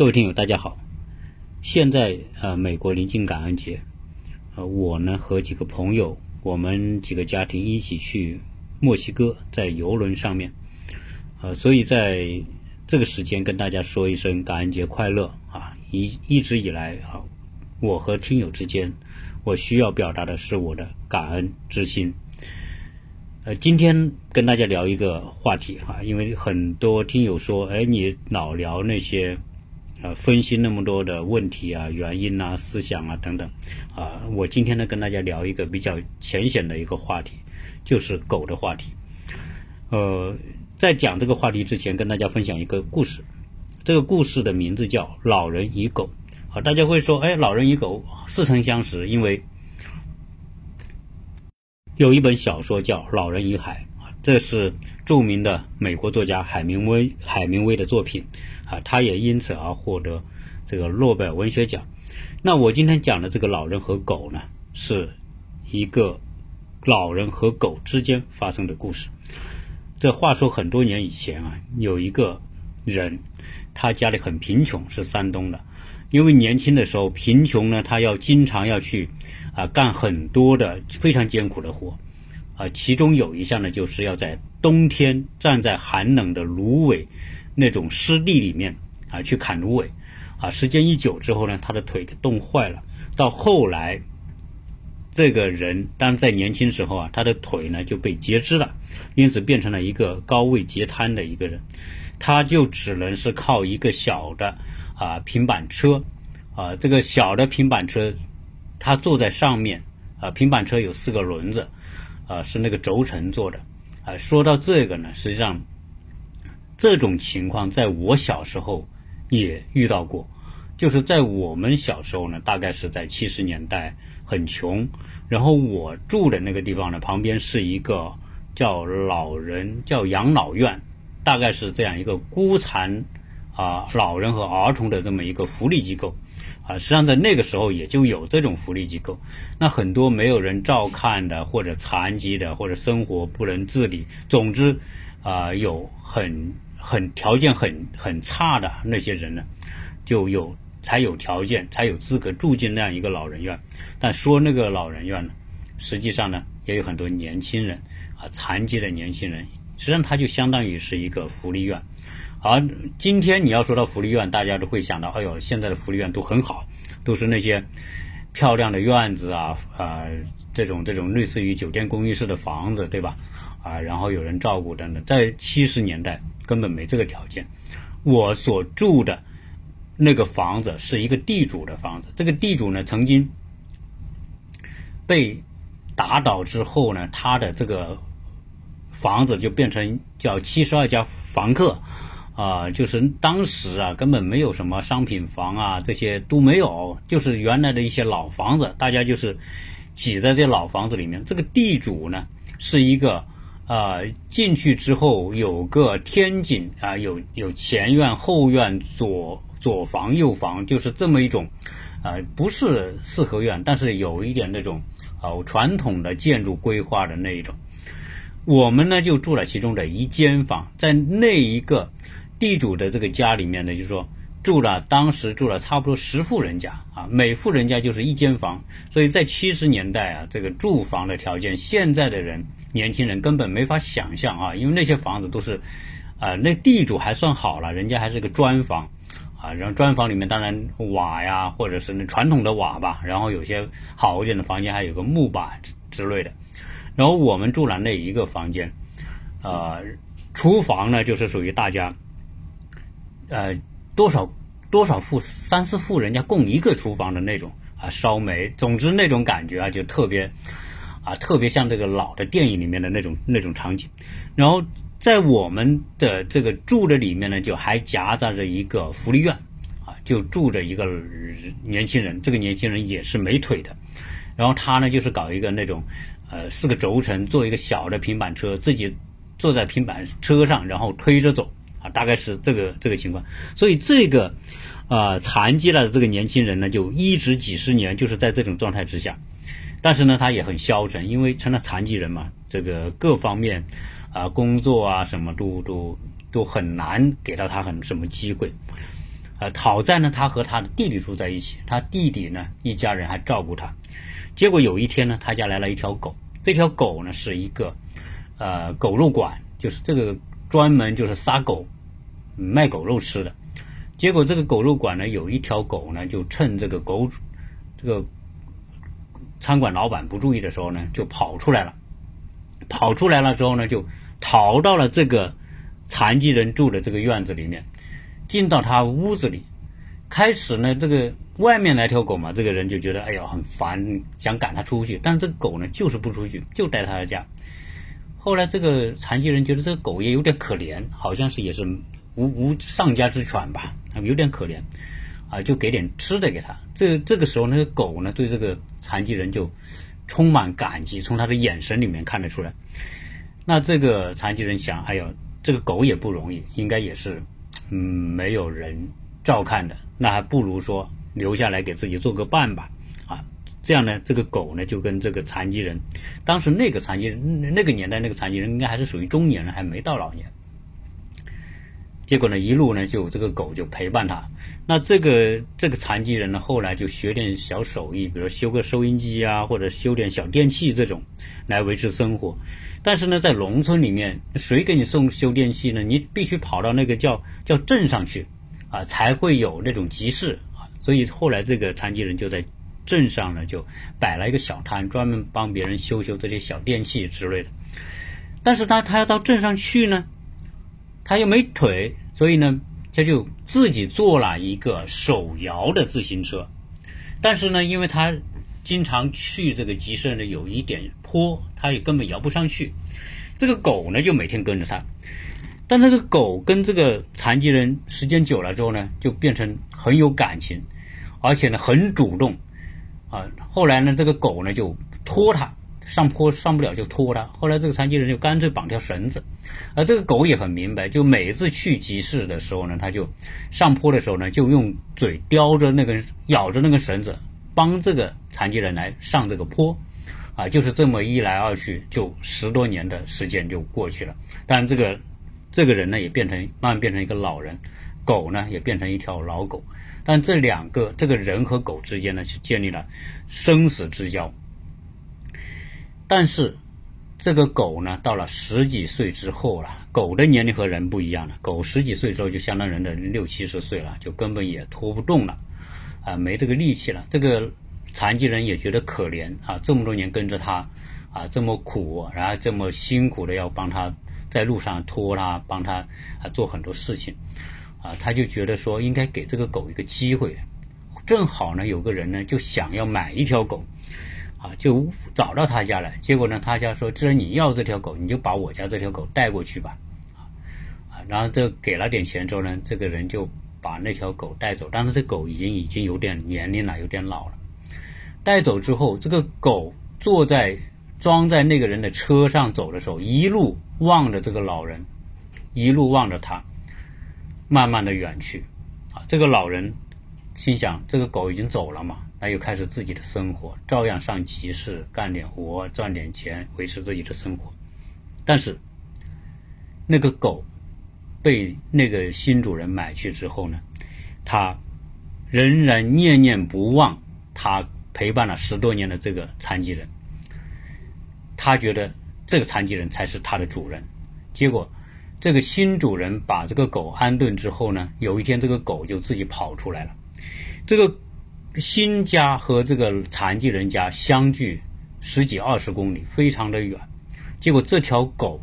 各位听友，大家好。现在呃，美国临近感恩节，呃，我呢和几个朋友，我们几个家庭一起去墨西哥，在游轮上面，呃，所以在这个时间跟大家说一声感恩节快乐啊！一一直以来啊，我和听友之间，我需要表达的是我的感恩之心。呃，今天跟大家聊一个话题哈，因为很多听友说，哎，你老聊那些。啊，分析那么多的问题啊、原因啊、思想啊等等，啊，我今天呢跟大家聊一个比较浅显的一个话题，就是狗的话题。呃，在讲这个话题之前，跟大家分享一个故事。这个故事的名字叫《老人与狗》。啊，大家会说，哎，老人与狗似曾相识，因为有一本小说叫《老人与海》。这是著名的美国作家海明威海明威的作品，啊，他也因此而获得这个诺贝尔文学奖。那我今天讲的这个老人和狗呢，是一个老人和狗之间发生的故事。这话说很多年以前啊，有一个人，他家里很贫穷，是山东的。因为年轻的时候贫穷呢，他要经常要去啊干很多的非常艰苦的活。啊，其中有一项呢，就是要在冬天站在寒冷的芦苇那种湿地里面啊去砍芦苇，啊，时间一久之后呢，他的腿给冻坏了。到后来，这个人当在年轻时候啊，他的腿呢就被截肢了，因此变成了一个高位截瘫的一个人，他就只能是靠一个小的啊平板车，啊，这个小的平板车，他坐在上面，啊，平板车有四个轮子。啊，是那个轴承做的，啊，说到这个呢，实际上这种情况在我小时候也遇到过，就是在我们小时候呢，大概是在七十年代，很穷，然后我住的那个地方呢，旁边是一个叫老人叫养老院，大概是这样一个孤残啊老人和儿童的这么一个福利机构。啊，实际上在那个时候也就有这种福利机构，那很多没有人照看的，或者残疾的，或者生活不能自理，总之，啊，有很很条件很很差的那些人呢，就有才有条件，才有资格住进那样一个老人院。但说那个老人院呢，实际上呢，也有很多年轻人啊，残疾的年轻人，实际上它就相当于是一个福利院。而今天你要说到福利院，大家都会想到，哎呦，现在的福利院都很好，都是那些漂亮的院子啊，啊，这种这种类似于酒店公寓式的房子，对吧？啊，然后有人照顾等等。在七十年代根本没这个条件。我所住的那个房子是一个地主的房子，这个地主呢曾经被打倒之后呢，他的这个房子就变成叫七十二家房客。啊，就是当时啊，根本没有什么商品房啊，这些都没有，就是原来的一些老房子，大家就是挤在这老房子里面。这个地主呢，是一个啊，进去之后有个天井啊，有有前院、后院、左左房、右房，就是这么一种啊，不是四合院，但是有一点那种啊传统的建筑规划的那一种。我们呢就住了其中的一间房，在那一个。地主的这个家里面呢，就是说住了，当时住了差不多十户人家啊，每户人家就是一间房，所以在七十年代啊，这个住房的条件，现在的人年轻人根本没法想象啊，因为那些房子都是，啊，那地主还算好了，人家还是个砖房，啊，然后砖房里面当然瓦呀，或者是那传统的瓦吧，然后有些好一点的房间还有个木板之类的，然后我们住了那一个房间，呃，厨房呢就是属于大家。呃，多少多少户三四户人家供一个厨房的那种啊，烧煤，总之那种感觉啊，就特别啊，特别像这个老的电影里面的那种那种场景。然后在我们的这个住的里面呢，就还夹杂着一个福利院啊，就住着一个年轻人，这个年轻人也是没腿的。然后他呢，就是搞一个那种呃四个轴承，做一个小的平板车，自己坐在平板车上，然后推着走。啊，大概是这个这个情况，所以这个，呃，残疾了的这个年轻人呢，就一直几十年就是在这种状态之下，但是呢，他也很消沉，因为成了残疾人嘛，这个各方面，啊，工作啊什么都都都很难给到他很什么机会，呃，好在呢，他和他的弟弟住在一起，他弟弟呢一家人还照顾他。结果有一天呢，他家来了一条狗，这条狗呢是一个呃狗肉馆，就是这个专门就是杀狗、卖狗肉吃的。结果这个狗肉馆呢，有一条狗呢，就趁这个狗这个餐馆老板不注意的时候呢，就跑出来了。跑出来了之后呢，就逃到了这个残疾人住的这个院子里面，进到他屋子里。开始呢，这个外面来条狗嘛，这个人就觉得哎呀很烦，想赶它出去。但是这个狗呢，就是不出去，就待他的家。后来这个残疾人觉得这个狗也有点可怜，好像是也是。无无丧家之犬吧，有点可怜，啊，就给点吃的给他。这这个时候，那个狗呢，对这个残疾人就充满感激，从他的眼神里面看得出来。那这个残疾人想，哎呦，这个狗也不容易，应该也是，嗯，没有人照看的，那还不如说留下来给自己做个伴吧，这样呢，这个狗呢就跟这个残疾人，当时那个残疾人那个年代那个残疾人应该还是属于中年人，还没到老年。结果呢，一路呢就这个狗就陪伴他。那这个这个残疾人呢，后来就学点小手艺，比如修个收音机啊，或者修点小电器这种，来维持生活。但是呢，在农村里面，谁给你送修电器呢？你必须跑到那个叫叫镇上去啊，才会有那种集市啊。所以后来这个残疾人就在镇上呢，就摆了一个小摊，专门帮别人修修这些小电器之类的。但是他他要到镇上去呢？他又没腿，所以呢，他就自己做了一个手摇的自行车。但是呢，因为他经常去这个集市呢，有一点坡，他也根本摇不上去。这个狗呢，就每天跟着他。但这个狗跟这个残疾人时间久了之后呢，就变成很有感情，而且呢，很主动。啊，后来呢，这个狗呢就拖他。上坡上不了就拖他，后来这个残疾人就干脆绑条绳子，而这个狗也很明白，就每次去集市的时候呢，他就上坡的时候呢，就用嘴叼着那根咬着那根绳子，帮这个残疾人来上这个坡，啊，就是这么一来二去，就十多年的时间就过去了。但这个这个人呢，也变成慢慢变成一个老人，狗呢也变成一条老狗，但这两个这个人和狗之间呢，是建立了生死之交。但是，这个狗呢，到了十几岁之后了，狗的年龄和人不一样了。狗十几岁之后就相当人的六七十岁了，就根本也拖不动了，啊，没这个力气了。这个残疾人也觉得可怜啊，这么多年跟着他，啊，这么苦，然后这么辛苦的要帮他在路上拖他，帮他啊做很多事情，啊，他就觉得说应该给这个狗一个机会。正好呢，有个人呢就想要买一条狗。啊，就找到他家来，结果呢，他家说，既然你要这条狗，你就把我家这条狗带过去吧，啊，啊，然后这给了点钱之后呢，这个人就把那条狗带走，但是这狗已经已经有点年龄了，有点老了。带走之后，这个狗坐在装在那个人的车上走的时候，一路望着这个老人，一路望着他，慢慢的远去，啊，这个老人心想，这个狗已经走了嘛。那又开始自己的生活，照样上集市干点活，赚点钱，维持自己的生活。但是，那个狗被那个新主人买去之后呢，他仍然念念不忘他陪伴了十多年的这个残疾人。他觉得这个残疾人才是他的主人。结果，这个新主人把这个狗安顿之后呢，有一天这个狗就自己跑出来了。这个。新家和这个残疾人家相距十几二十公里，非常的远。结果这条狗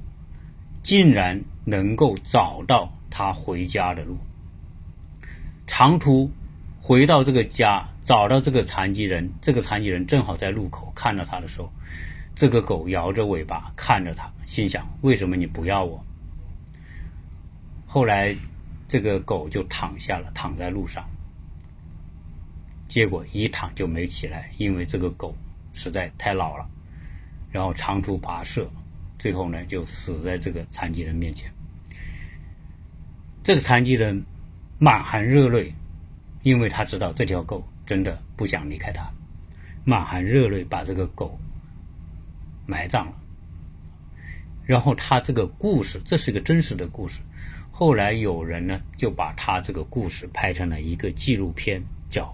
竟然能够找到他回家的路。长途回到这个家，找到这个残疾人，这个残疾人正好在路口看到他的时候，这个狗摇着尾巴看着他，心想：为什么你不要我？后来这个狗就躺下了，躺在路上。结果一躺就没起来，因为这个狗实在太老了，然后长途跋涉，最后呢就死在这个残疾人面前。这个残疾人满含热泪，因为他知道这条狗真的不想离开他，满含热泪把这个狗埋葬了。然后他这个故事，这是一个真实的故事。后来有人呢就把他这个故事拍成了一个纪录片，叫《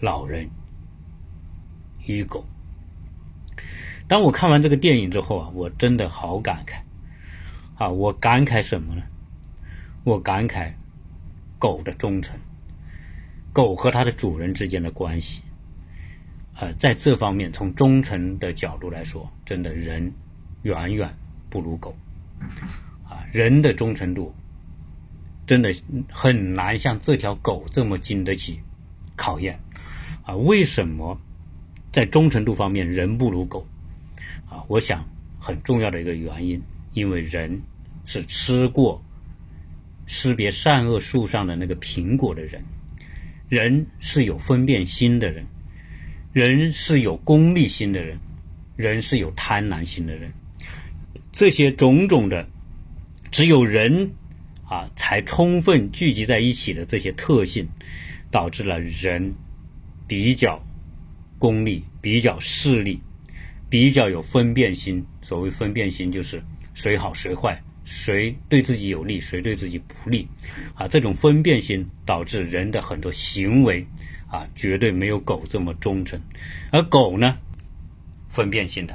老人与狗》。当我看完这个电影之后啊，我真的好感慨啊！我感慨什么呢？我感慨狗的忠诚，狗和它的主人之间的关系。呃，在这方面，从忠诚的角度来说，真的人远远不如狗。啊，人的忠诚度真的很难像这条狗这么经得起考验。啊，为什么在忠诚度方面人不如狗？啊，我想很重要的一个原因，因为人是吃过识别善恶树上的那个苹果的人，人是有分辨心的人。人是有功利心的人，人是有贪婪心的人，这些种种的，只有人啊才充分聚集在一起的这些特性，导致了人比较功利、比较势利、比较有分辨心。所谓分辨心，就是谁好谁坏，谁对自己有利，谁对自己不利啊。这种分辨心导致人的很多行为。啊，绝对没有狗这么忠诚，而狗呢，分辨性的。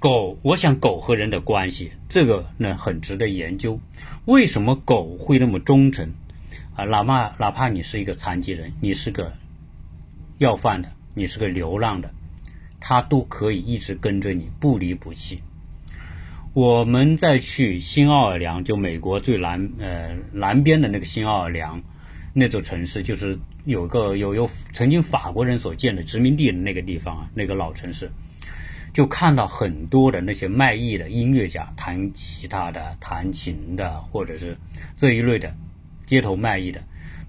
狗，我想狗和人的关系，这个呢很值得研究。为什么狗会那么忠诚？啊，哪怕哪怕你是一个残疾人，你是个要饭的，你是个流浪的，它都可以一直跟着你，不离不弃。我们再去新奥尔良，就美国最南呃南边的那个新奥尔良。那座城市就是有个有有曾经法国人所建的殖民地的那个地方啊，那个老城市，就看到很多的那些卖艺的音乐家，弹吉他的、弹琴的，或者是这一类的街头卖艺的，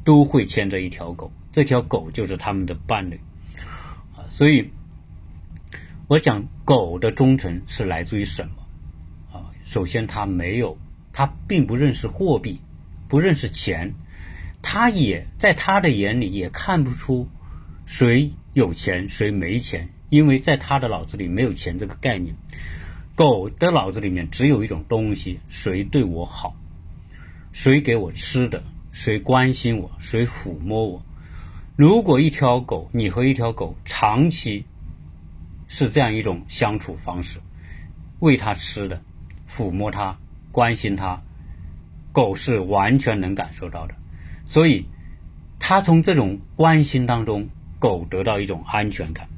都会牵着一条狗，这条狗就是他们的伴侣啊。所以，我讲狗的忠诚是来自于什么啊？首先，它没有，它并不认识货币，不认识钱。他也在他的眼里也看不出谁有钱谁没钱，因为在他的脑子里没有钱这个概念。狗的脑子里面只有一种东西：谁对我好，谁给我吃的，谁关心我，谁抚摸我。如果一条狗，你和一条狗长期是这样一种相处方式，喂它吃的，抚摸它，关心它，狗是完全能感受到的。所以，它从这种关心当中，狗得到一种安全感。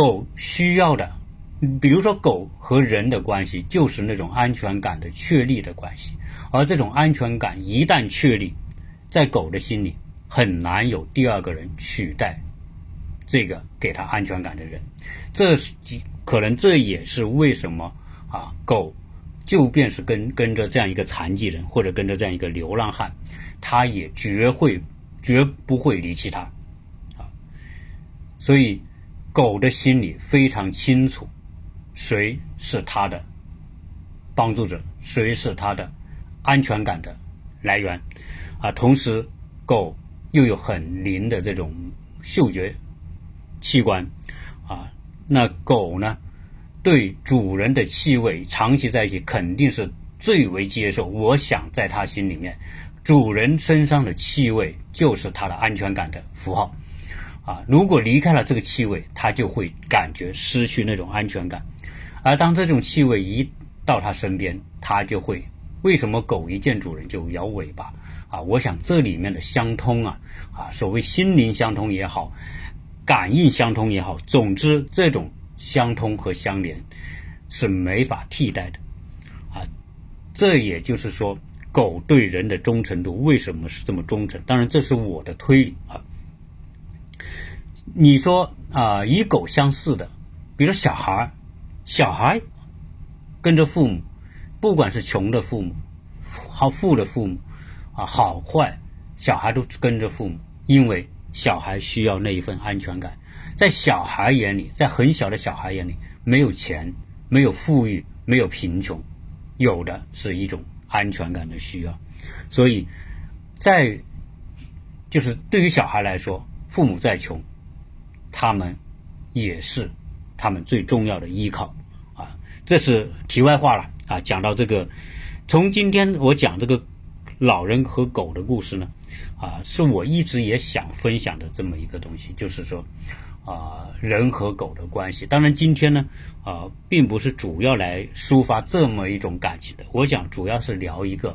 狗需要的，比如说狗和人的关系，就是那种安全感的确立的关系。而这种安全感一旦确立，在狗的心里，很难有第二个人取代这个给他安全感的人。这是可能，这也是为什么啊，狗就便是跟跟着这样一个残疾人，或者跟着这样一个流浪汉。他也绝会绝不会离弃他，啊，所以狗的心里非常清楚，谁是它的帮助者，谁是它的安全感的来源，啊，同时狗又有很灵的这种嗅觉器官，啊，那狗呢，对主人的气味长期在一起肯定是最为接受，我想在他心里面。主人身上的气味就是他的安全感的符号，啊，如果离开了这个气味，他就会感觉失去那种安全感。而当这种气味一到他身边，他就会为什么狗一见主人就摇尾巴？啊，我想这里面的相通啊，啊，所谓心灵相通也好，感应相通也好，总之这种相通和相连是没法替代的，啊，这也就是说。狗对人的忠诚度为什么是这么忠诚？当然，这是我的推理啊。你说啊，与狗相似的，比如小孩小孩跟着父母，不管是穷的父母、好富的父母啊，好坏，小孩都跟着父母，因为小孩需要那一份安全感。在小孩眼里，在很小的小孩眼里，没有钱，没有富裕，没有贫穷，有的是一种。安全感的需要，所以，在就是对于小孩来说，父母再穷，他们也是他们最重要的依靠啊。这是题外话了啊。讲到这个从今天我讲这个老人和狗的故事呢，啊，是我一直也想分享的这么一个东西，就是说，啊，人和狗的关系。当然，今天呢，啊，并不是主要来抒发这么一种感情的。我讲主要是聊一个，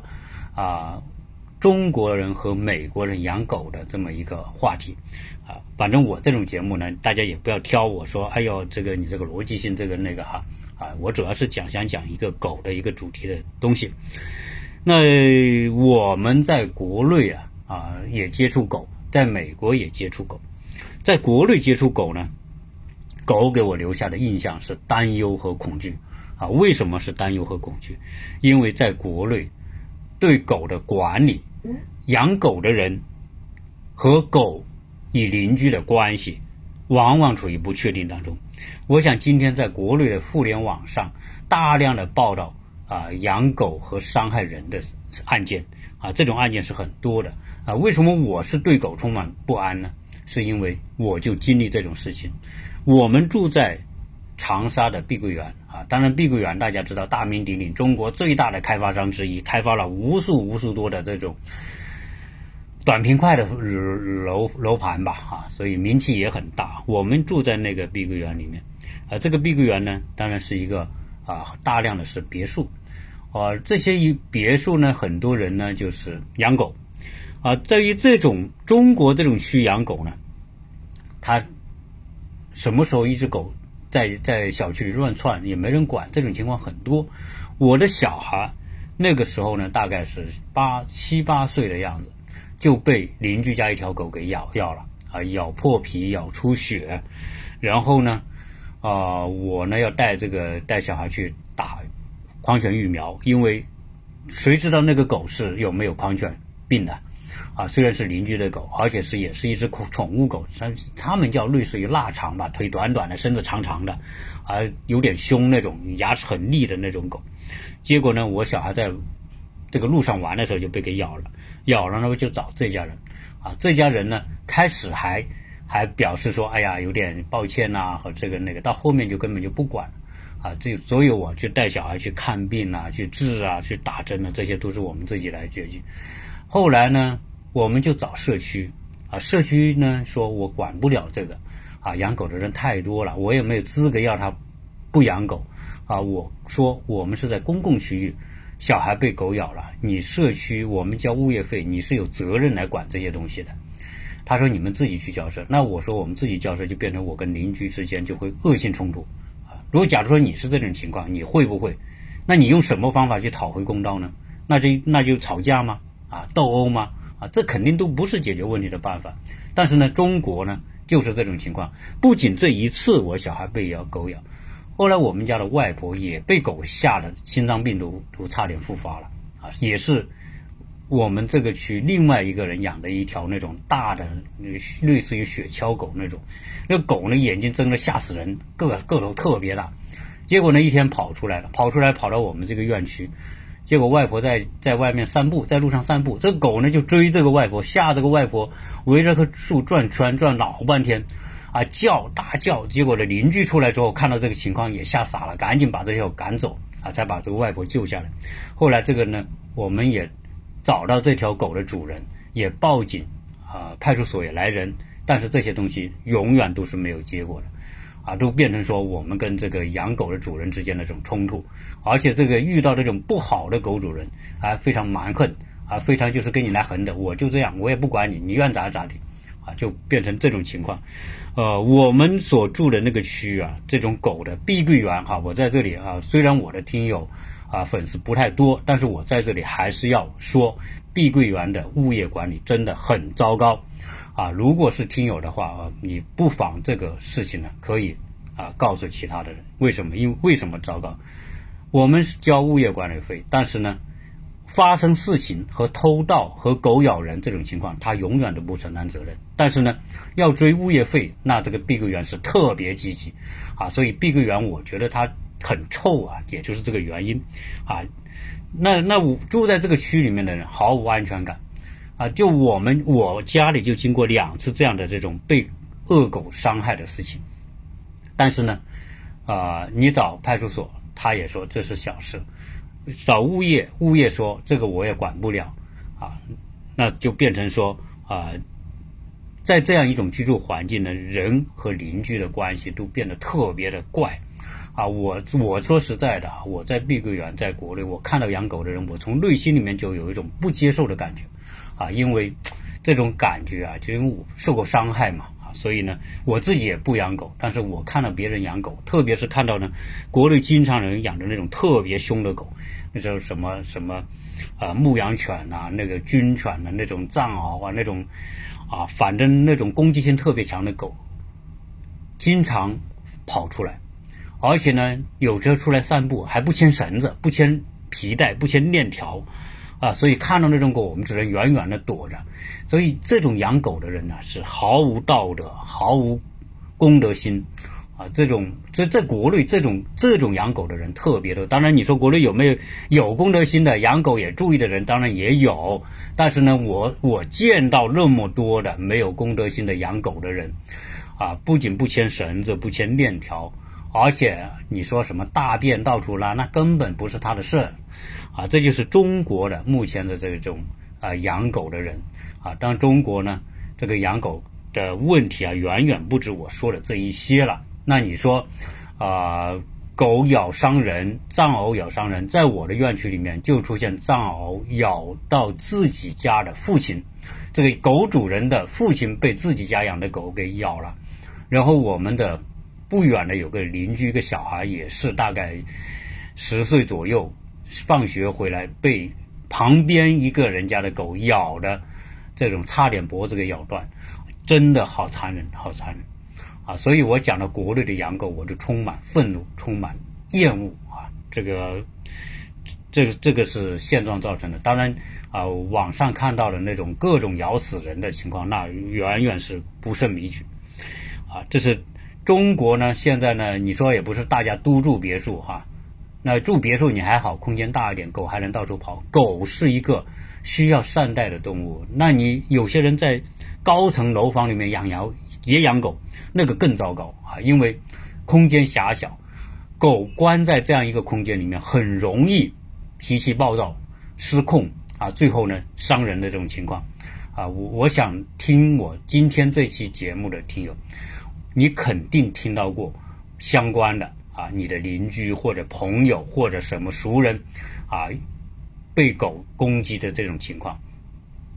啊，中国人和美国人养狗的这么一个话题。啊，反正我这种节目呢，大家也不要挑我说，哎呦，这个你这个逻辑性，这个那个哈，啊，我主要是讲想讲一个狗的一个主题的东西。那我们在国内啊啊也接触狗，在美国也接触狗，在国内接触狗呢，狗给我留下的印象是担忧和恐惧啊。为什么是担忧和恐惧？因为在国内对狗的管理，养狗的人和狗。与邻居的关系往往处于不确定当中。我想今天在国内的互联网上大量的报道啊养狗和伤害人的案件啊，这种案件是很多的啊。为什么我是对狗充满不安呢？是因为我就经历这种事情。我们住在长沙的碧桂园啊，当然碧桂园大家知道大名鼎鼎，中国最大的开发商之一，开发了无数无数多的这种。短平快的楼楼盘吧，啊，所以名气也很大。我们住在那个碧桂园里面，啊，这个碧桂园呢，当然是一个啊，大量的是别墅，啊，这些一别墅呢，很多人呢就是养狗，啊，在于这种中国这种区养狗呢，他什么时候一只狗在在小区里乱窜也没人管，这种情况很多。我的小孩那个时候呢，大概是八七八岁的样子。就被邻居家一条狗给咬咬了啊，咬破皮，咬出血，然后呢，啊，我呢要带这个带小孩去打狂犬疫苗，因为谁知道那个狗是有没有狂犬病的啊？虽然是邻居的狗，而且是也是一只宠物狗，它它们叫类似于腊肠吧，腿短短的，身子长长的，啊，有点凶那种，牙齿很利的那种狗。结果呢，我小孩在这个路上玩的时候就被给咬了。咬了呢，就找这家人，啊，这家人呢，开始还还表示说，哎呀，有点抱歉呐，和这个那个，到后面就根本就不管，啊，这所以我去带小孩去看病啊，去治啊，去打针啊，这些都是我们自己来决定。后来呢，我们就找社区，啊，社区呢说我管不了这个，啊，养狗的人太多了，我也没有资格要他不养狗，啊，我说我们是在公共区域。小孩被狗咬了，你社区我们交物业费，你是有责任来管这些东西的。他说你们自己去交涉，那我说我们自己交涉就变成我跟邻居之间就会恶性冲突啊。如果假如说你是这种情况，你会不会？那你用什么方法去讨回公道呢？那就那就吵架吗？啊，斗殴吗？啊，这肯定都不是解决问题的办法。但是呢，中国呢就是这种情况，不仅这一次我小孩被咬狗咬。后来我们家的外婆也被狗吓得心脏病都都差点复发了啊！也是我们这个区另外一个人养的一条那种大的类似于雪橇狗那种，那狗呢眼睛睁得吓死人，个个头特别大。结果呢一天跑出来了，跑出来跑到我们这个院区，结果外婆在在外面散步，在路上散步，这个狗呢就追这个外婆，吓这个外婆围着棵树转圈转老半天。啊叫大叫，结果呢邻居出来之后看到这个情况也吓傻了，赶紧把这条狗赶走啊，才把这个外婆救下来。后来这个呢，我们也找到这条狗的主人，也报警啊，派出所也来人，但是这些东西永远都是没有结果的，啊，都变成说我们跟这个养狗的主人之间的这种冲突，而且这个遇到这种不好的狗主人啊，非常蛮横啊，非常就是跟你来横的，我就这样，我也不管你，你愿咋咋地。啊，就变成这种情况，呃，我们所住的那个区域啊，这种狗的碧桂园哈，我在这里啊，虽然我的听友啊粉丝不太多，但是我在这里还是要说，碧桂园的物业管理真的很糟糕，啊，如果是听友的话啊，你不妨这个事情呢，可以啊告诉其他的人，为什么？因为为什么糟糕？我们是交物业管理费，但是呢。发生事情和偷盗和狗咬人这种情况，他永远都不承担责任。但是呢，要追物业费，那这个碧桂园是特别积极啊。所以碧桂园我觉得它很臭啊，也就是这个原因啊。那那我住在这个区里面的人毫无安全感啊。就我们我家里就经过两次这样的这种被恶狗伤害的事情，但是呢，啊，你找派出所，他也说这是小事。找物业，物业说这个我也管不了啊，那就变成说啊，在这样一种居住环境呢，人和邻居的关系都变得特别的怪啊。我我说实在的，我在碧桂园，在国内，我看到养狗的人，我从内心里面就有一种不接受的感觉啊，因为这种感觉啊，就因为我受过伤害嘛啊。所以呢，我自己也不养狗，但是我看到别人养狗，特别是看到呢，国内经常人养的那种特别凶的狗，那种什么什么，啊牧羊犬呐，那个军犬的那种藏獒啊，那种啊，反正那种攻击性特别强的狗，经常跑出来，而且呢，有时候出来散步还不牵绳子，不牵皮带，不牵链条。啊，所以看到那种狗，我们只能远远的躲着。所以这种养狗的人呢，是毫无道德、毫无公德心啊。这种在在国内，这种这种养狗的人特别多。当然，你说国内有没有有公德心的养狗也注意的人？当然也有。但是呢，我我见到那么多的没有公德心的养狗的人啊，不仅不牵绳子、不牵链条，而且你说什么大便到处拉，那根本不是他的事儿。啊，这就是中国的目前的这种啊养狗的人啊。当，中国呢这个养狗的问题啊，远远不止我说的这一些了。那你说啊，狗咬伤人，藏獒咬伤人，在我的院区里面就出现藏獒咬到自己家的父亲，这个狗主人的父亲被自己家养的狗给咬了。然后我们的不远的有个邻居，一个小孩也是大概十岁左右。放学回来被旁边一个人家的狗咬的，这种差点脖子给咬断，真的好残忍，好残忍啊！所以我讲到国内的养狗，我就充满愤怒，充满厌恶啊！这个，这个，这个是现状造成的。当然啊，网上看到的那种各种咬死人的情况，那远远是不胜枚举啊！这是中国呢，现在呢，你说也不是大家都住别墅哈。那住别墅你还好，空间大一点，狗还能到处跑。狗是一个需要善待的动物。那你有些人在高层楼房里面养羊也养狗，那个更糟糕啊，因为空间狭小，狗关在这样一个空间里面，很容易脾气暴躁、失控啊，最后呢伤人的这种情况啊。我我想听我今天这期节目的听友，你肯定听到过相关的。啊，你的邻居或者朋友或者什么熟人，啊，被狗攻击的这种情况，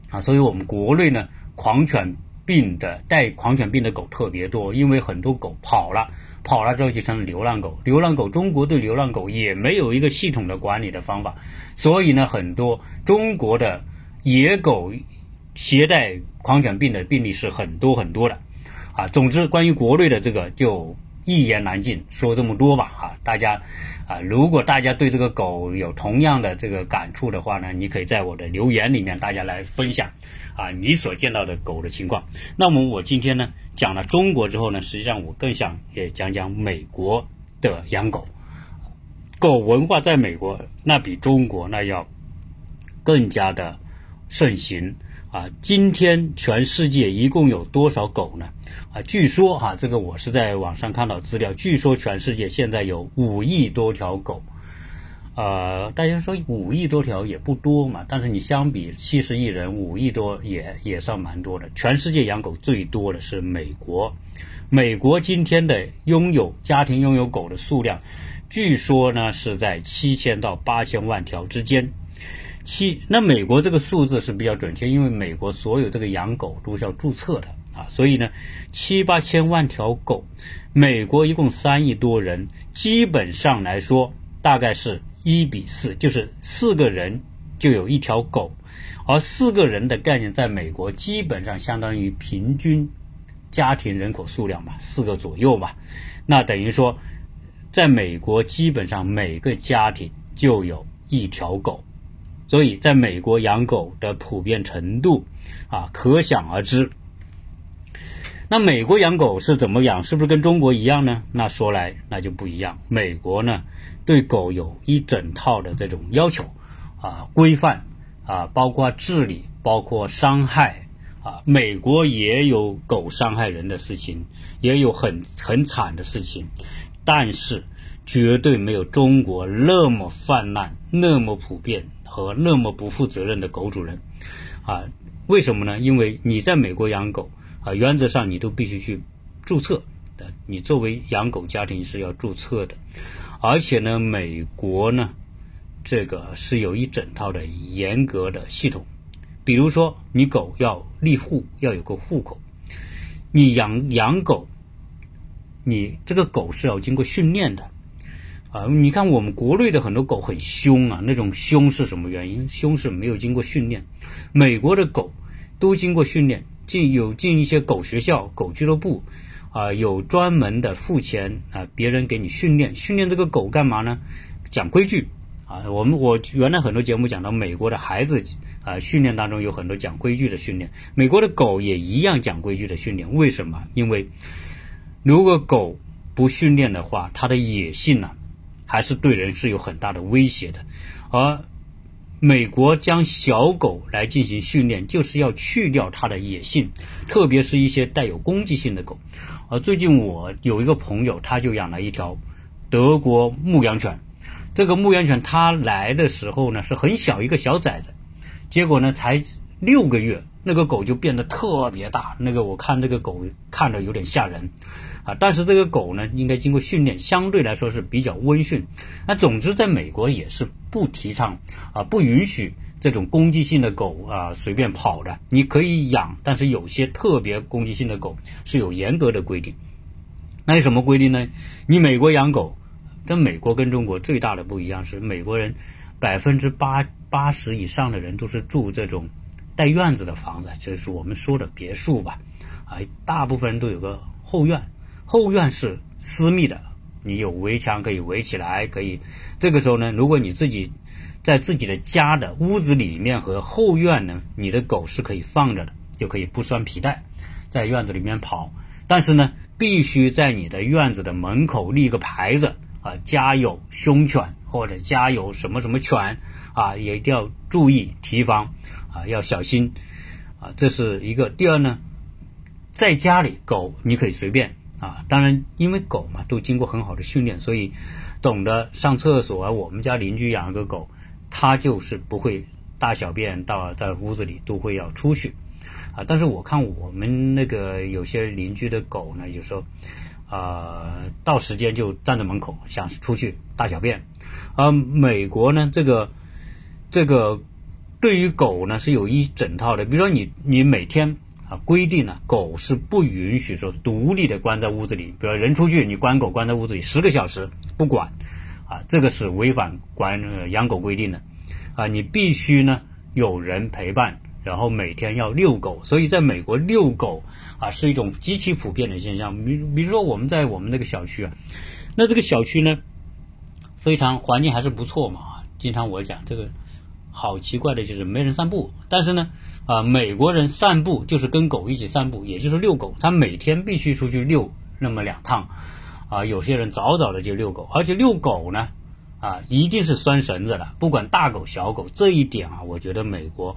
啊，所以我们国内呢，狂犬病的带狂犬病的狗特别多，因为很多狗跑了，跑了之后就成了流浪狗。流浪狗，中国对流浪狗也没有一个系统的管理的方法，所以呢，很多中国的野狗携带狂犬病的病例是很多很多的，啊，总之关于国内的这个就。一言难尽，说这么多吧，哈，大家，啊，如果大家对这个狗有同样的这个感触的话呢，你可以在我的留言里面，大家来分享，啊，你所见到的狗的情况。那么我今天呢讲了中国之后呢，实际上我更想也讲讲美国的养狗，狗文化在美国那比中国那要更加的盛行。啊，今天全世界一共有多少狗呢？啊，据说哈，这个我是在网上看到资料，据说全世界现在有五亿多条狗。呃，大家说五亿多条也不多嘛，但是你相比七十亿人，五亿多也也算蛮多的。全世界养狗最多的是美国，美国今天的拥有家庭拥有狗的数量，据说呢是在七千到八千万条之间。七，那美国这个数字是比较准确，因为美国所有这个养狗都是要注册的啊，所以呢，七八千万条狗，美国一共三亿多人，基本上来说大概是一比四，就是四个人就有一条狗，而四个人的概念在美国基本上相当于平均家庭人口数量吧，四个左右吧，那等于说，在美国基本上每个家庭就有一条狗。所以，在美国养狗的普遍程度，啊，可想而知。那美国养狗是怎么养？是不是跟中国一样呢？那说来那就不一样。美国呢，对狗有一整套的这种要求，啊，规范，啊，包括治理，包括伤害，啊，美国也有狗伤害人的事情，也有很很惨的事情。但是绝对没有中国那么泛滥、那么普遍和那么不负责任的狗主人啊。为什么呢？因为你在美国养狗啊，原则上你都必须去注册的。你作为养狗家庭是要注册的，而且呢，美国呢，这个是有一整套的严格的系统。比如说，你狗要立户，要有个户口。你养养狗，你这个狗是要经过训练的啊。你看我们国内的很多狗很凶啊，那种凶是什么原因？凶是没有经过训练。美国的狗都经过训练，进有进一些狗学校、狗俱乐部啊，有专门的付钱啊，别人给你训练。训练这个狗干嘛呢？讲规矩啊。我们我原来很多节目讲到美国的孩子。啊，训练当中有很多讲规矩的训练，美国的狗也一样讲规矩的训练。为什么？因为如果狗不训练的话，它的野性呢，还是对人是有很大的威胁的。而美国将小狗来进行训练，就是要去掉它的野性，特别是一些带有攻击性的狗。而最近我有一个朋友，他就养了一条德国牧羊犬。这个牧羊犬它来的时候呢，是很小一个小崽子。结果呢，才六个月，那个狗就变得特别大。那个我看这个狗看着有点吓人，但是这个狗呢，应该经过训练，相对来说是比较温驯。那总之，在美国也是不提倡啊，不允许这种攻击性的狗啊随便跑的。你可以养，但是有些特别攻击性的狗是有严格的规定。那有什么规定呢？你美国养狗，跟美国跟中国最大的不一样是美国人。百分之八八十以上的人都是住这种带院子的房子，就是我们说的别墅吧，啊，大部分人都有个后院，后院是私密的，你有围墙可以围起来，可以。这个时候呢，如果你自己在自己的家的屋子里面和后院呢，你的狗是可以放着的，就可以不拴皮带，在院子里面跑。但是呢，必须在你的院子的门口立一个牌子啊，家有凶犬。或者家有什么什么犬啊，也一定要注意提防啊，要小心啊，这是一个。第二呢，在家里狗你可以随便啊，当然因为狗嘛都经过很好的训练，所以懂得上厕所啊。我们家邻居养了个狗，它就是不会大小便到在屋子里都会要出去啊。但是我看我们那个有些邻居的狗呢，有时候啊到时间就站在门口想出去大小便。而美国呢，这个这个对于狗呢是有一整套的，比如说你你每天啊规定呢狗是不允许说独立的关在屋子里，比如人出去你关狗关在屋子里十个小时不管啊，这个是违反管养狗规定的啊，你必须呢有人陪伴，然后每天要遛狗，所以在美国遛狗啊是一种极其普遍的现象。比比如说我们在我们那个小区啊，那这个小区呢。非常环境还是不错嘛，经常我讲这个好奇怪的就是没人散步，但是呢，啊美国人散步就是跟狗一起散步，也就是遛狗，他每天必须出去遛那么两趟，啊有些人早早的就遛狗，而且遛狗呢，啊一定是拴绳子的，不管大狗小狗，这一点啊，我觉得美国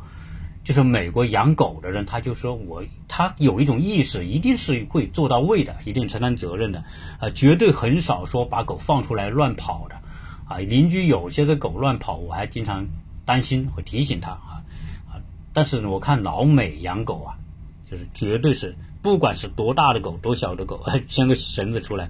就是美国养狗的人，他就说我他有一种意识，一定是会做到位的，一定承担责任的，啊绝对很少说把狗放出来乱跑的。啊，邻居有些的狗乱跑，我还经常担心和提醒他啊！但是呢，我看老美养狗啊，就是绝对是不管是多大的狗、多小的狗，牵个绳子出来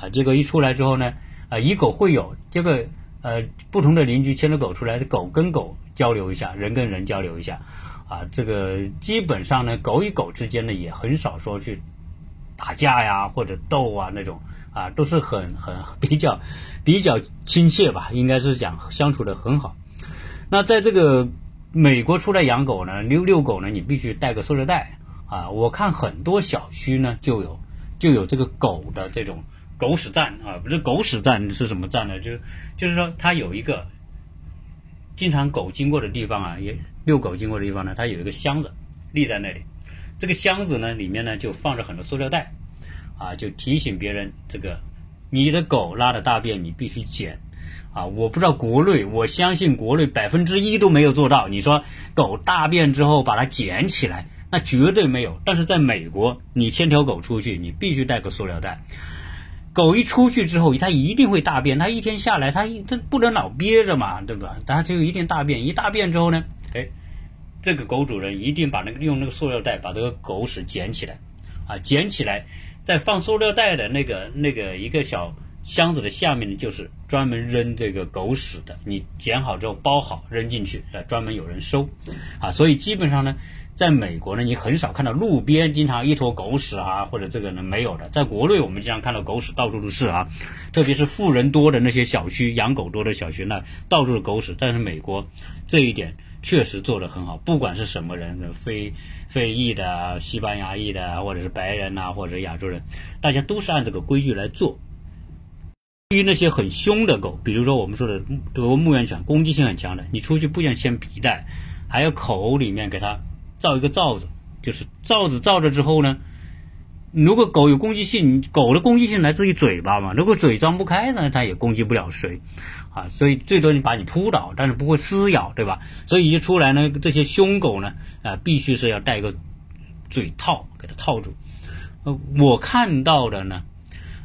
啊，结果一出来之后呢，啊，以狗会友，这个呃不同的邻居牵着狗出来，狗跟狗交流一下，人跟人交流一下啊，这个基本上呢，狗与狗之间呢也很少说去打架呀或者斗啊那种。啊，都是很很 比较比较亲切吧，应该是讲相处的很好。那在这个美国出来养狗呢，遛遛狗呢，你必须带个塑料袋啊。我看很多小区呢就有就有这个狗的这种狗屎站啊，不是狗屎站是什么站呢？就就是说它有一个经常狗经过的地方啊，也遛狗经过的地方呢，它有一个箱子立在那里。这个箱子呢里面呢就放着很多塑料袋。啊，就提醒别人这个，你的狗拉的大便你必须捡，啊，我不知道国内，我相信国内百分之一都没有做到。你说狗大便之后把它捡起来，那绝对没有。但是在美国，你牵条狗出去，你必须带个塑料袋。狗一出去之后，它一定会大便。它一天下来，它它不能老憋着嘛，对吧？它就一定大便。一大便之后呢，哎，这个狗主人一定把那个用那个塑料袋把这个狗屎捡起来，啊，捡起来，再放塑料袋的那个那个一个小箱子的下面呢，就是专门扔这个狗屎的。你捡好之后包好扔进去，呃，专门有人收，啊，所以基本上呢。在美国呢，你很少看到路边经常一坨狗屎啊，或者这个呢没有的。在国内，我们经常看到狗屎到处都是啊，特别是富人多的那些小区，养狗多的小区，那到处是狗屎。但是美国这一点确实做得很好，不管是什么人，非非裔的、西班牙裔的，或者是白人呐，或者亚洲人，大家都是按这个规矩来做。对于那些很凶的狗，比如说我们说的德国牧羊犬，攻击性很强的，你出去不想掀皮带，还有口里面给它。罩一个罩子，就是罩子罩着之后呢，如果狗有攻击性，狗的攻击性来自于嘴巴嘛，如果嘴张不开呢，它也攻击不了谁，啊，所以最多你把你扑倒，但是不会撕咬，对吧？所以一出来呢，这些凶狗呢，啊，必须是要戴个嘴套给它套住。呃，我看到的呢。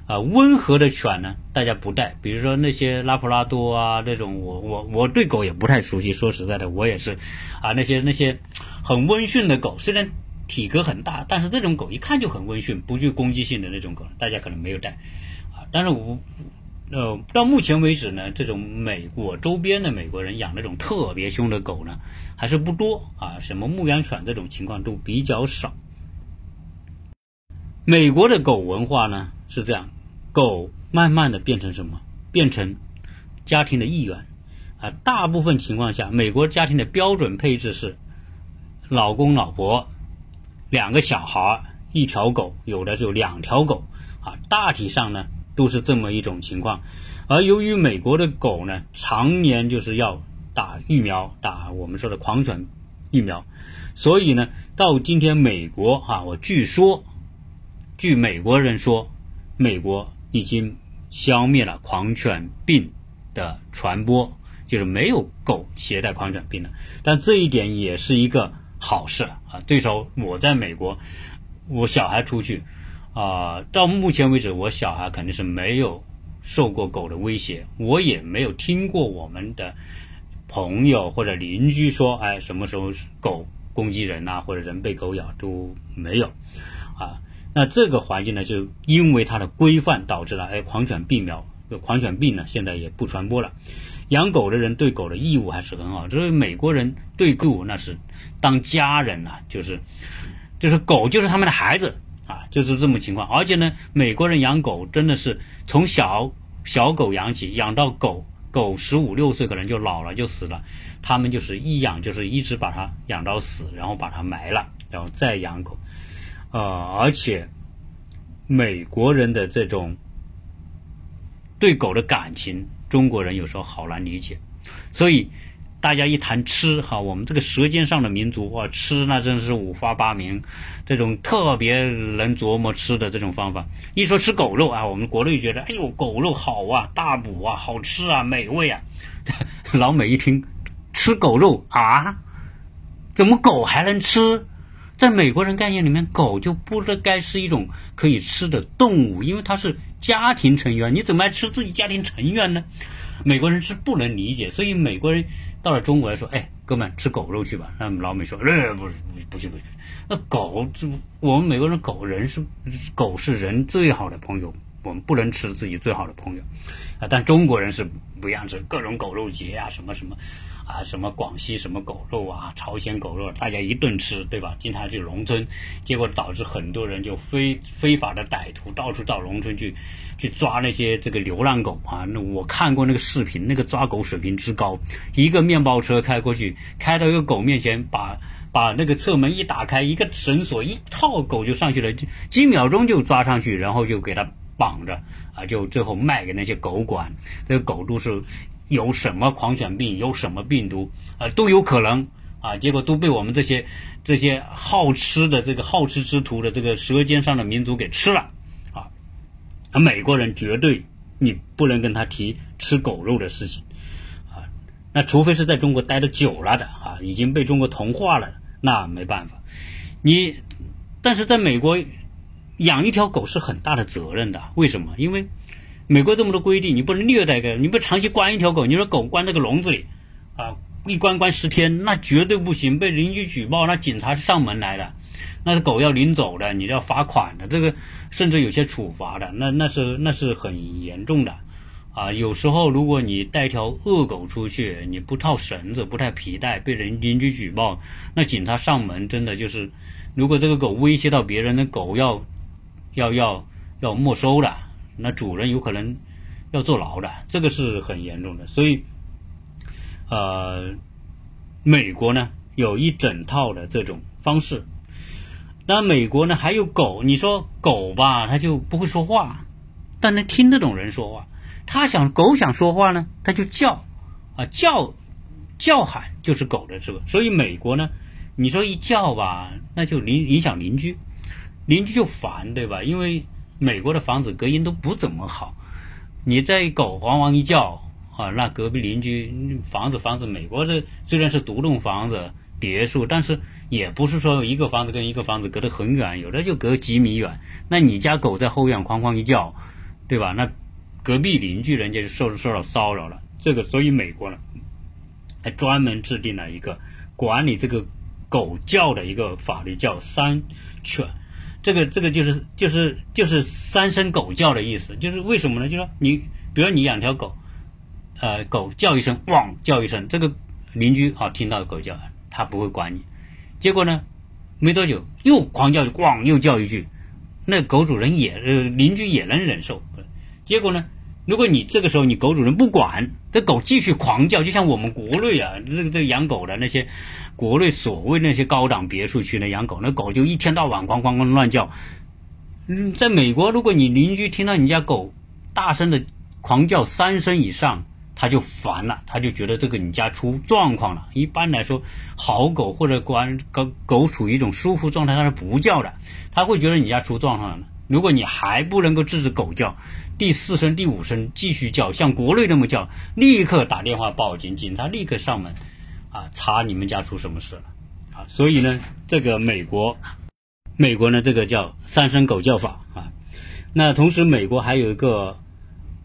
啊，温和的犬呢，大家不带，比如说那些拉普拉多啊，这种我我我对狗也不太熟悉。说实在的，我也是，啊，那些那些很温驯的狗，虽然体格很大，但是这种狗一看就很温驯，不具攻击性的那种狗，大家可能没有带，啊，但是我呃到目前为止呢，这种美国周边的美国人养那种特别凶的狗呢，还是不多啊，什么牧羊犬这种情况都比较少。美国的狗文化呢是这样。狗慢慢的变成什么？变成家庭的一员啊！大部分情况下，美国家庭的标准配置是老公、老婆、两个小孩、一条狗，有的就两条狗啊。大体上呢都是这么一种情况。而由于美国的狗呢，常年就是要打疫苗，打我们说的狂犬疫苗，所以呢，到今天美国啊，我据说，据美国人说，美国。已经消灭了狂犬病的传播，就是没有狗携带狂犬病了。但这一点也是一个好事啊！最少我在美国，我小孩出去啊，到目前为止，我小孩肯定是没有受过狗的威胁，我也没有听过我们的朋友或者邻居说，哎，什么时候狗攻击人呐，或者人被狗咬都没有啊。那这个环境呢，就因为它的规范导致了，哎，狂犬病苗，狂犬病呢现在也不传播了。养狗的人对狗的义务还是很好，所以美国人对狗那是当家人呐，就是，就是狗就是他们的孩子啊，就是这么情况。而且呢，美国人养狗真的是从小小狗养起，养到狗狗十五六岁可能就老了就死了，他们就是一养就是一直把它养到死，然后把它埋了，然后再养狗。啊，而且美国人的这种对狗的感情，中国人有时候好难理解。所以大家一谈吃哈，我们这个舌尖上的民族哇，吃那真是五花八门，这种特别能琢磨吃的这种方法。一说吃狗肉啊，我们国内觉得哎呦狗肉好啊，大补啊，好吃啊，美味啊。老美一听吃狗肉啊，怎么狗还能吃？在美国人概念里面，狗就不该是一种可以吃的动物，因为它是家庭成员。你怎么还吃自己家庭成员呢？美国人是不能理解。所以美国人到了中国来说：“哎，哥们，吃狗肉去吧。”那老美说：“呃，不是，不去，不去。那狗，我们美国人狗人是狗是人最好的朋友，我们不能吃自己最好的朋友啊。但中国人是不一样，是各种狗肉节啊，什么什么。”啊，什么广西什么狗肉啊，朝鲜狗肉，大家一顿吃，对吧？经常去农村，结果导致很多人就非非法的歹徒到处到农村去，去抓那些这个流浪狗啊。那我看过那个视频，那个抓狗水平之高，一个面包车开过去，开到一个狗面前，把把那个侧门一打开，一个绳索一套，狗就上去了，几秒钟就抓上去，然后就给它绑着啊，就最后卖给那些狗馆，这个狗都是。有什么狂犬病，有什么病毒，啊，都有可能啊，结果都被我们这些这些好吃的这个好吃之徒的这个舌尖上的民族给吃了，啊，美国人绝对你不能跟他提吃狗肉的事情，啊，那除非是在中国待的久了的啊，已经被中国同化了，那没办法，你，但是在美国，养一条狗是很大的责任的。为什么？因为美国这么多规定，你不能虐待个，你不长期关一条狗，你说狗关在个笼子里，啊，一关关十天，那绝对不行，被邻居举报，那警察是上门来的，那狗要领走的，你要罚款的，这个甚至有些处罚的，那那是那是很严重的。啊，有时候如果你带条恶狗出去，你不套绳子、不带皮带，被人邻居举报，那警察上门真的就是，如果这个狗威胁到别人，那狗要要要要没收的，那主人有可能要坐牢的，这个是很严重的。所以，呃，美国呢有一整套的这种方式，那美国呢还有狗，你说狗吧，它就不会说话，但能听得懂人说话。它想狗想说话呢，它就叫，啊叫，叫喊就是狗的这个，所以美国呢，你说一叫吧，那就影影响邻居，邻居就烦，对吧？因为美国的房子隔音都不怎么好，你在狗汪汪一叫啊，那隔壁邻居房子房子，美国这虽然是独栋房子别墅，但是也不是说一个房子跟一个房子隔得很远，有的就隔几米远，那你家狗在后院哐哐一叫，对吧？那。隔壁邻居人家就受受到骚扰了，这个所以美国呢，还专门制定了一个管理这个狗叫的一个法律，叫三犬。这个这个就是就是就是三声狗叫的意思，就是为什么呢？就说你比如你养条狗，呃，狗叫一声汪叫一声，这个邻居啊听到狗叫，他不会管你。结果呢，没多久又狂叫汪又叫一句，那狗主人也呃邻居也能忍受。结果呢？如果你这个时候你狗主人不管，这狗继续狂叫，就像我们国内啊，这个这个养狗的那些国内所谓那些高档别墅区的养狗，那狗就一天到晚咣咣咣乱叫。嗯，在美国，如果你邻居听到你家狗大声的狂叫三声以上，他就烦了，他就觉得这个你家出状况了。一般来说，好狗或者关狗狗处于一种舒服状态，它是不叫的，他会觉得你家出状况了。如果你还不能够制止狗叫，第四声、第五声继续叫，像国内那么叫，立刻打电话报警，警察立刻上门，啊，查你们家出什么事了，啊，所以呢，这个美国，美国呢，这个叫三声狗叫法啊，那同时美国还有一个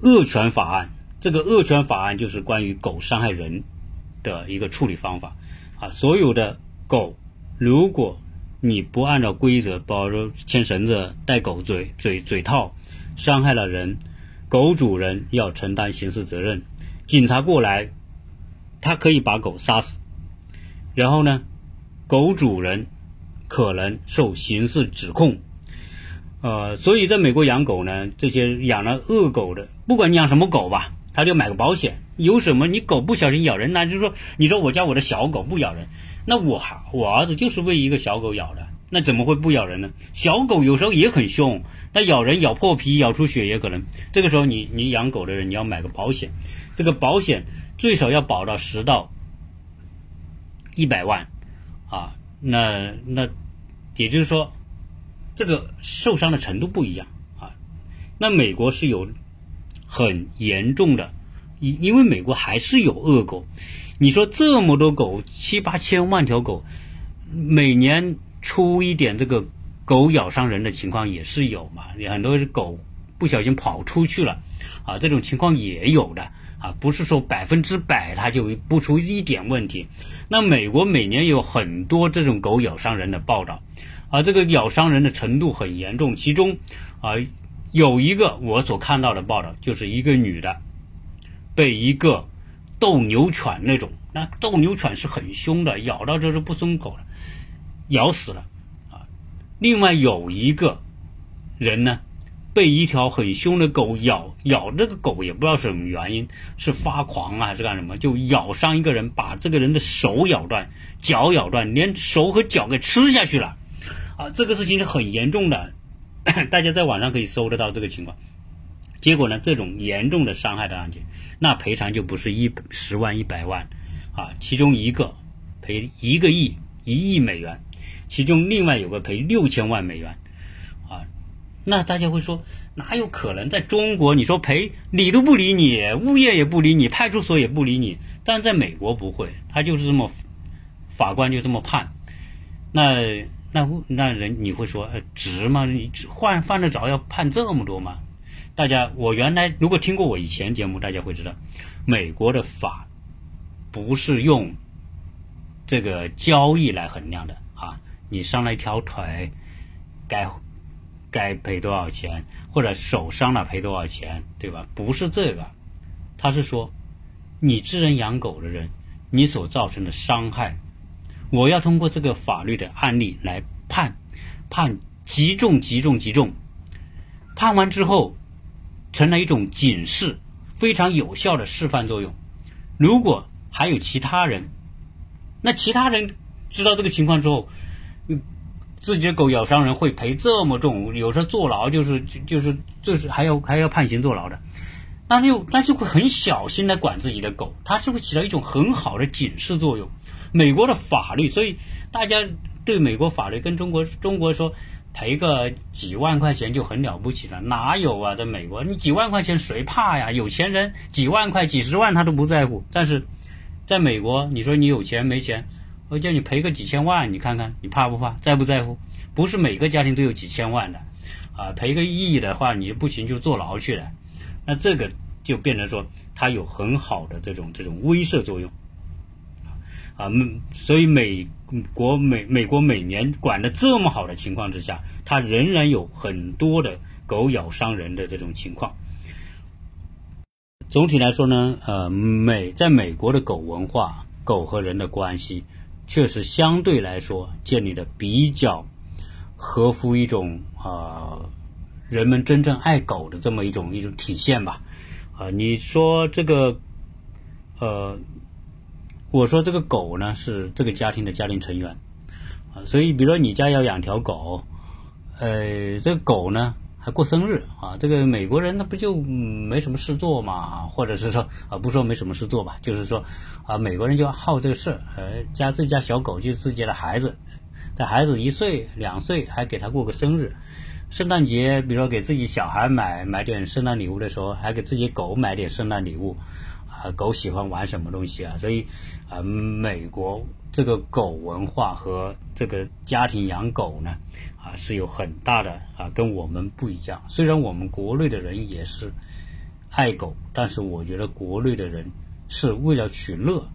恶犬法案，这个恶犬法案就是关于狗伤害人的一个处理方法，啊，所有的狗如果你不按照规则，比如说牵绳子、戴狗嘴、嘴嘴套，伤害了人，狗主人要承担刑事责任。警察过来，他可以把狗杀死，然后呢，狗主人可能受刑事指控。呃，所以在美国养狗呢，这些养了恶狗的，不管你养什么狗吧，他就买个保险。有什么你狗不小心咬人，那就是说，你说我家我的小狗不咬人。那我我儿子就是被一个小狗咬的，那怎么会不咬人呢？小狗有时候也很凶，那咬人咬破皮咬出血也可能。这个时候你你养狗的人你要买个保险，这个保险最少要保到十到一百万啊，那那也就是说这个受伤的程度不一样啊。那美国是有很严重的，因因为美国还是有恶狗。你说这么多狗，七八千万条狗，每年出一点这个狗咬伤人的情况也是有嘛？很多狗不小心跑出去了，啊，这种情况也有的啊，不是说百分之百它就不出一点问题。那美国每年有很多这种狗咬伤人的报道，啊，这个咬伤人的程度很严重，其中啊有一个我所看到的报道，就是一个女的被一个。斗牛犬那种，那斗牛犬是很凶的，咬到就是不松口的，咬死了啊。另外有一个人呢，被一条很凶的狗咬，咬这个狗也不知道什么原因，是发狂啊还是干什么，就咬伤一个人，把这个人的手咬断，脚咬断，连手和脚给吃下去了啊。这个事情是很严重的，大家在网上可以搜得到这个情况。结果呢？这种严重的伤害的案件，那赔偿就不是一十万、一百万，啊，其中一个赔一个亿、一亿美元，其中另外有个赔六千万美元，啊，那大家会说，哪有可能在中国？你说赔理都不理你，物业也不理你，派出所也不理你，但在美国不会，他就是这么法官就这么判。那那那人你会说，呃，值吗？你犯犯得着要判这么多吗？大家，我原来如果听过我以前节目，大家会知道，美国的法不是用这个交易来衡量的。你伤了一条腿，该该赔多少钱，或者手伤了赔多少钱，对吧？不是这个，他是说，你知人养狗的人，你所造成的伤害。我要通过这个法律的案例来判，判极重极重极重，判完之后成了一种警示，非常有效的示范作用。如果还有其他人，那其他人知道这个情况之后，自己的狗咬伤人会赔这么重，有时候坐牢就是就是就是还要还要判刑坐牢的，那就但是会很小心的管自己的狗，它是会起到一种很好的警示作用。美国的法律，所以大家对美国法律跟中国中国说赔个几万块钱就很了不起了，哪有啊？在美国，你几万块钱谁怕呀？有钱人几万块、几十万他都不在乎。但是在美国，你说你有钱没钱，我叫你赔个几千万，你看看你怕不怕？在不在乎？不是每个家庭都有几千万的啊，赔个亿的话你就不行就坐牢去了。那这个就变成说它有很好的这种这种威慑作用。啊，所以美国美美国每年管的这么好的情况之下，它仍然有很多的狗咬伤人的这种情况。总体来说呢，呃，美在美国的狗文化，狗和人的关系，确实相对来说建立的比较合乎一种啊人们真正爱狗的这么一种一种体现吧。啊，你说这个，呃。我说这个狗呢是这个家庭的家庭成员，啊，所以比如说你家要养条狗，呃，这个狗呢还过生日啊，这个美国人那不就没什么事做嘛，或者是说啊，不说没什么事做吧，就是说啊，美国人就好这个事儿，呃，家自家小狗就是自己的孩子，在孩子一岁两岁还给他过个生日，圣诞节比如说给自己小孩买买点圣诞礼物的时候，还给自己狗买点圣诞礼物。啊，狗喜欢玩什么东西啊？所以啊，美国这个狗文化和这个家庭养狗呢，啊是有很大的啊，跟我们不一样。虽然我们国内的人也是爱狗，但是我觉得国内的人是为了取乐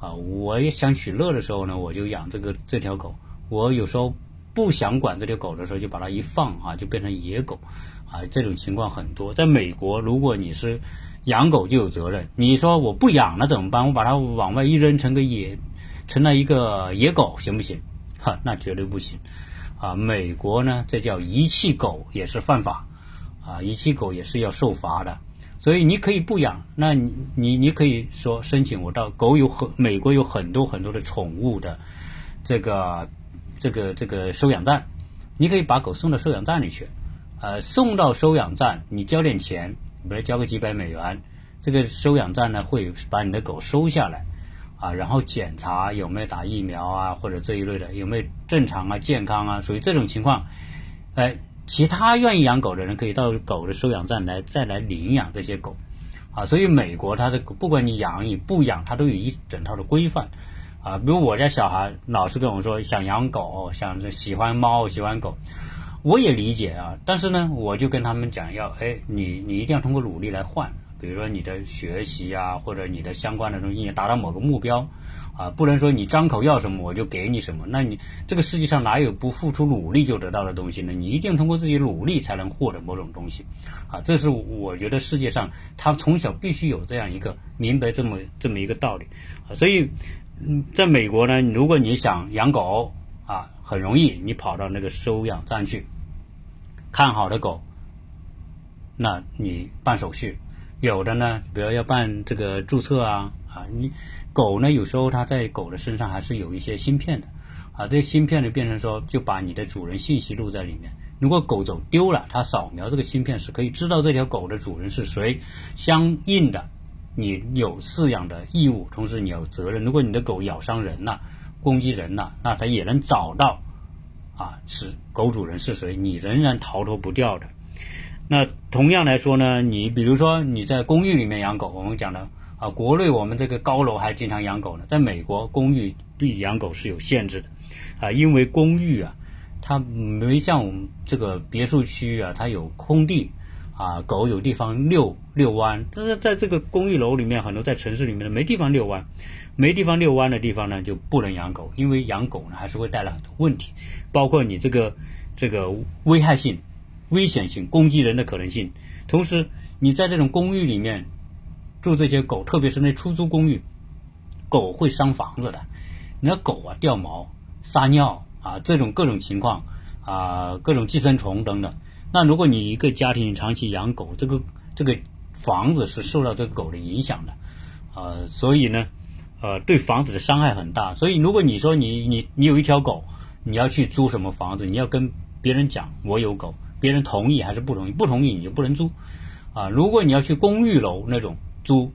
啊。我也想取乐的时候呢，我就养这个这条狗。我有时候不想管这条狗的时候，就把它一放啊，就变成野狗啊。这种情况很多。在美国，如果你是养狗就有责任，你说我不养了怎么办？我把它往外一扔，成个野，成了一个野狗，行不行？哈，那绝对不行。啊，美国呢，这叫遗弃狗也是犯法，啊，遗弃狗也是要受罚的。所以你可以不养，那你你你可以说申请我到狗有很美国有很多很多的宠物的这个这个这个收养站，你可以把狗送到收养站里去，呃，送到收养站，你交点钱。比如交个几百美元，这个收养站呢会把你的狗收下来，啊，然后检查有没有打疫苗啊，或者这一类的有没有正常啊、健康啊，属于这种情况，哎，其他愿意养狗的人可以到狗的收养站来再来领养这些狗，啊，所以美国它的不管你养与不养，它都有一整套的规范，啊，比如我家小孩老是跟我说想养狗，想着喜欢猫喜欢狗。我也理解啊，但是呢，我就跟他们讲要，哎，你你一定要通过努力来换，比如说你的学习啊，或者你的相关的东西你达到某个目标，啊，不能说你张口要什么我就给你什么，那你这个世界上哪有不付出努力就得到的东西呢？你一定通过自己努力才能获得某种东西，啊，这是我觉得世界上他从小必须有这样一个明白这么这么一个道理，啊，所以，嗯，在美国呢，如果你想养狗。啊，很容易，你跑到那个收养站去，看好的狗，那你办手续，有的呢，比如要办这个注册啊，啊，你狗呢，有时候它在狗的身上还是有一些芯片的，啊，这芯片呢变成说就把你的主人信息录在里面，如果狗走丢了，它扫描这个芯片是可以知道这条狗的主人是谁，相应的，你有饲养的义务，同时你有责任，如果你的狗咬伤人了。攻击人了，那它也能找到啊，是狗主人是谁，你仍然逃脱不掉的。那同样来说呢，你比如说你在公寓里面养狗，我们讲的啊，国内我们这个高楼还经常养狗呢，在美国公寓对养狗是有限制的啊，因为公寓啊它没像我们这个别墅区啊，它有空地啊，狗有地方遛遛弯。但是在这个公寓楼里面，很多在城市里面的没地方遛弯，没地方遛弯的地方呢，就不能养狗，因为养狗呢还是会带来很多问题，包括你这个这个危害性、危险性、攻击人的可能性。同时，你在这种公寓里面住这些狗，特别是那出租公寓，狗会伤房子的。那狗啊掉毛、撒尿。啊，这种各种情况啊，各种寄生虫等等。那如果你一个家庭长期养狗，这个这个房子是受到这个狗的影响的，呃，所以呢，呃，对房子的伤害很大。所以如果你说你你你有一条狗，你要去租什么房子，你要跟别人讲我有狗，别人同意还是不同意？不同意你就不能租。啊，如果你要去公寓楼那种租，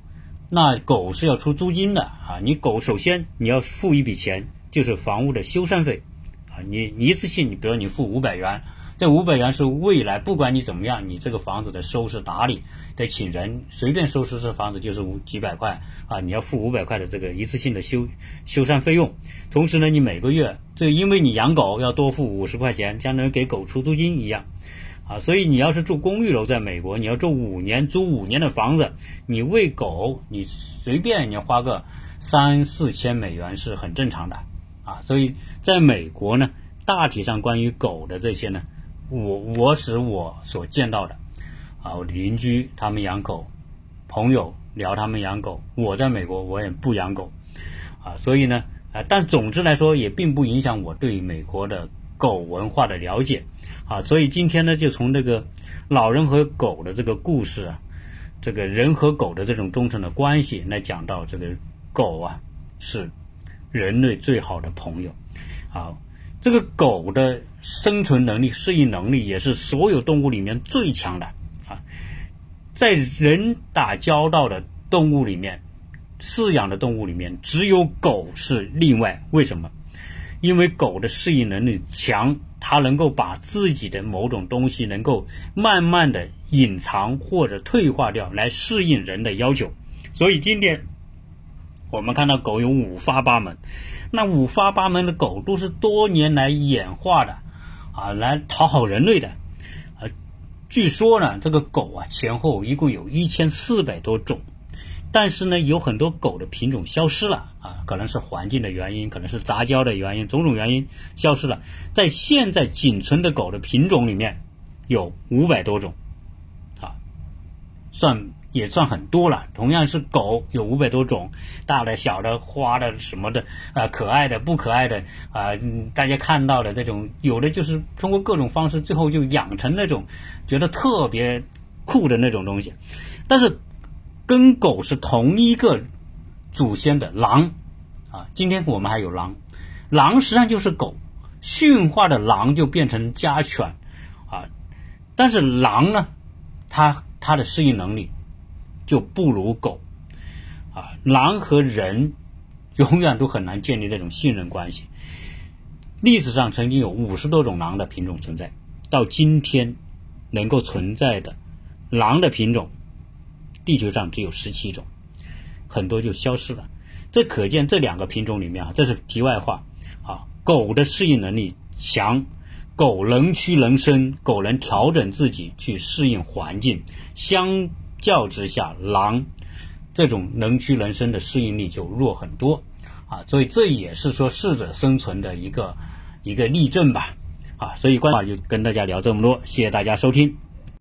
那狗是要出租金的啊。你狗首先你要付一笔钱，就是房屋的修缮费。啊你一次性，你比如你付五百元，这五百元是未来不管你怎么样，你这个房子的收拾打理得请人，随便收拾这房子就是五几百块啊，你要付五百块的这个一次性的修修缮费用。同时呢，你每个月这因为你养狗要多付五十块钱，相当于给狗出租金一样啊。所以你要是住公寓楼，在美国你要住五年，租五年的房子，你喂狗你随便你花个三四千美元是很正常的。啊，所以在美国呢，大体上关于狗的这些呢，我我使我所见到的，啊，邻居他们养狗，朋友聊他们养狗，我在美国我也不养狗，啊，所以呢，啊，但总之来说也并不影响我对美国的狗文化的了解，啊，所以今天呢，就从这个老人和狗的这个故事啊，这个人和狗的这种忠诚的关系来讲到这个狗啊是。人类最好的朋友，好，这个狗的生存能力、适应能力也是所有动物里面最强的啊。在人打交道的动物里面，饲养的动物里面，只有狗是例外。为什么？因为狗的适应能力强，它能够把自己的某种东西能够慢慢的隐藏或者退化掉，来适应人的要求。所以今天。我们看到狗有五花八门，那五花八门的狗都是多年来演化的，啊，来讨好人类的，啊，据说呢，这个狗啊前后一共有一千四百多种，但是呢，有很多狗的品种消失了，啊，可能是环境的原因，可能是杂交的原因，种种原因消失了，在现在仅存的狗的品种里面，有五百多种，啊，算。也算很多了。同样是狗，有五百多种，大的、小的、花的、什么的，啊，可爱的、不可爱的，啊，大家看到的这种，有的就是通过各种方式，最后就养成那种觉得特别酷的那种东西。但是跟狗是同一个祖先的狼，啊，今天我们还有狼，狼实际上就是狗，驯化的狼就变成家犬，啊，但是狼呢，它它的适应能力。就不如狗，啊，狼和人 永远都很难建立那种信任关系。历史上曾经有五十多种狼的品种存在，到今天能够存在的狼的品种，地球上只有十七种，很多就消失了。这可见这两个品种里面啊，这是题外话啊。狗的适应能力强，狗能屈能伸，狗能调整自己去适应环境，相。较之下，狼这种能屈能伸的适应力就弱很多啊，所以这也是说适者生存的一个一个例证吧啊，所以关话就跟大家聊这么多，谢谢大家收听。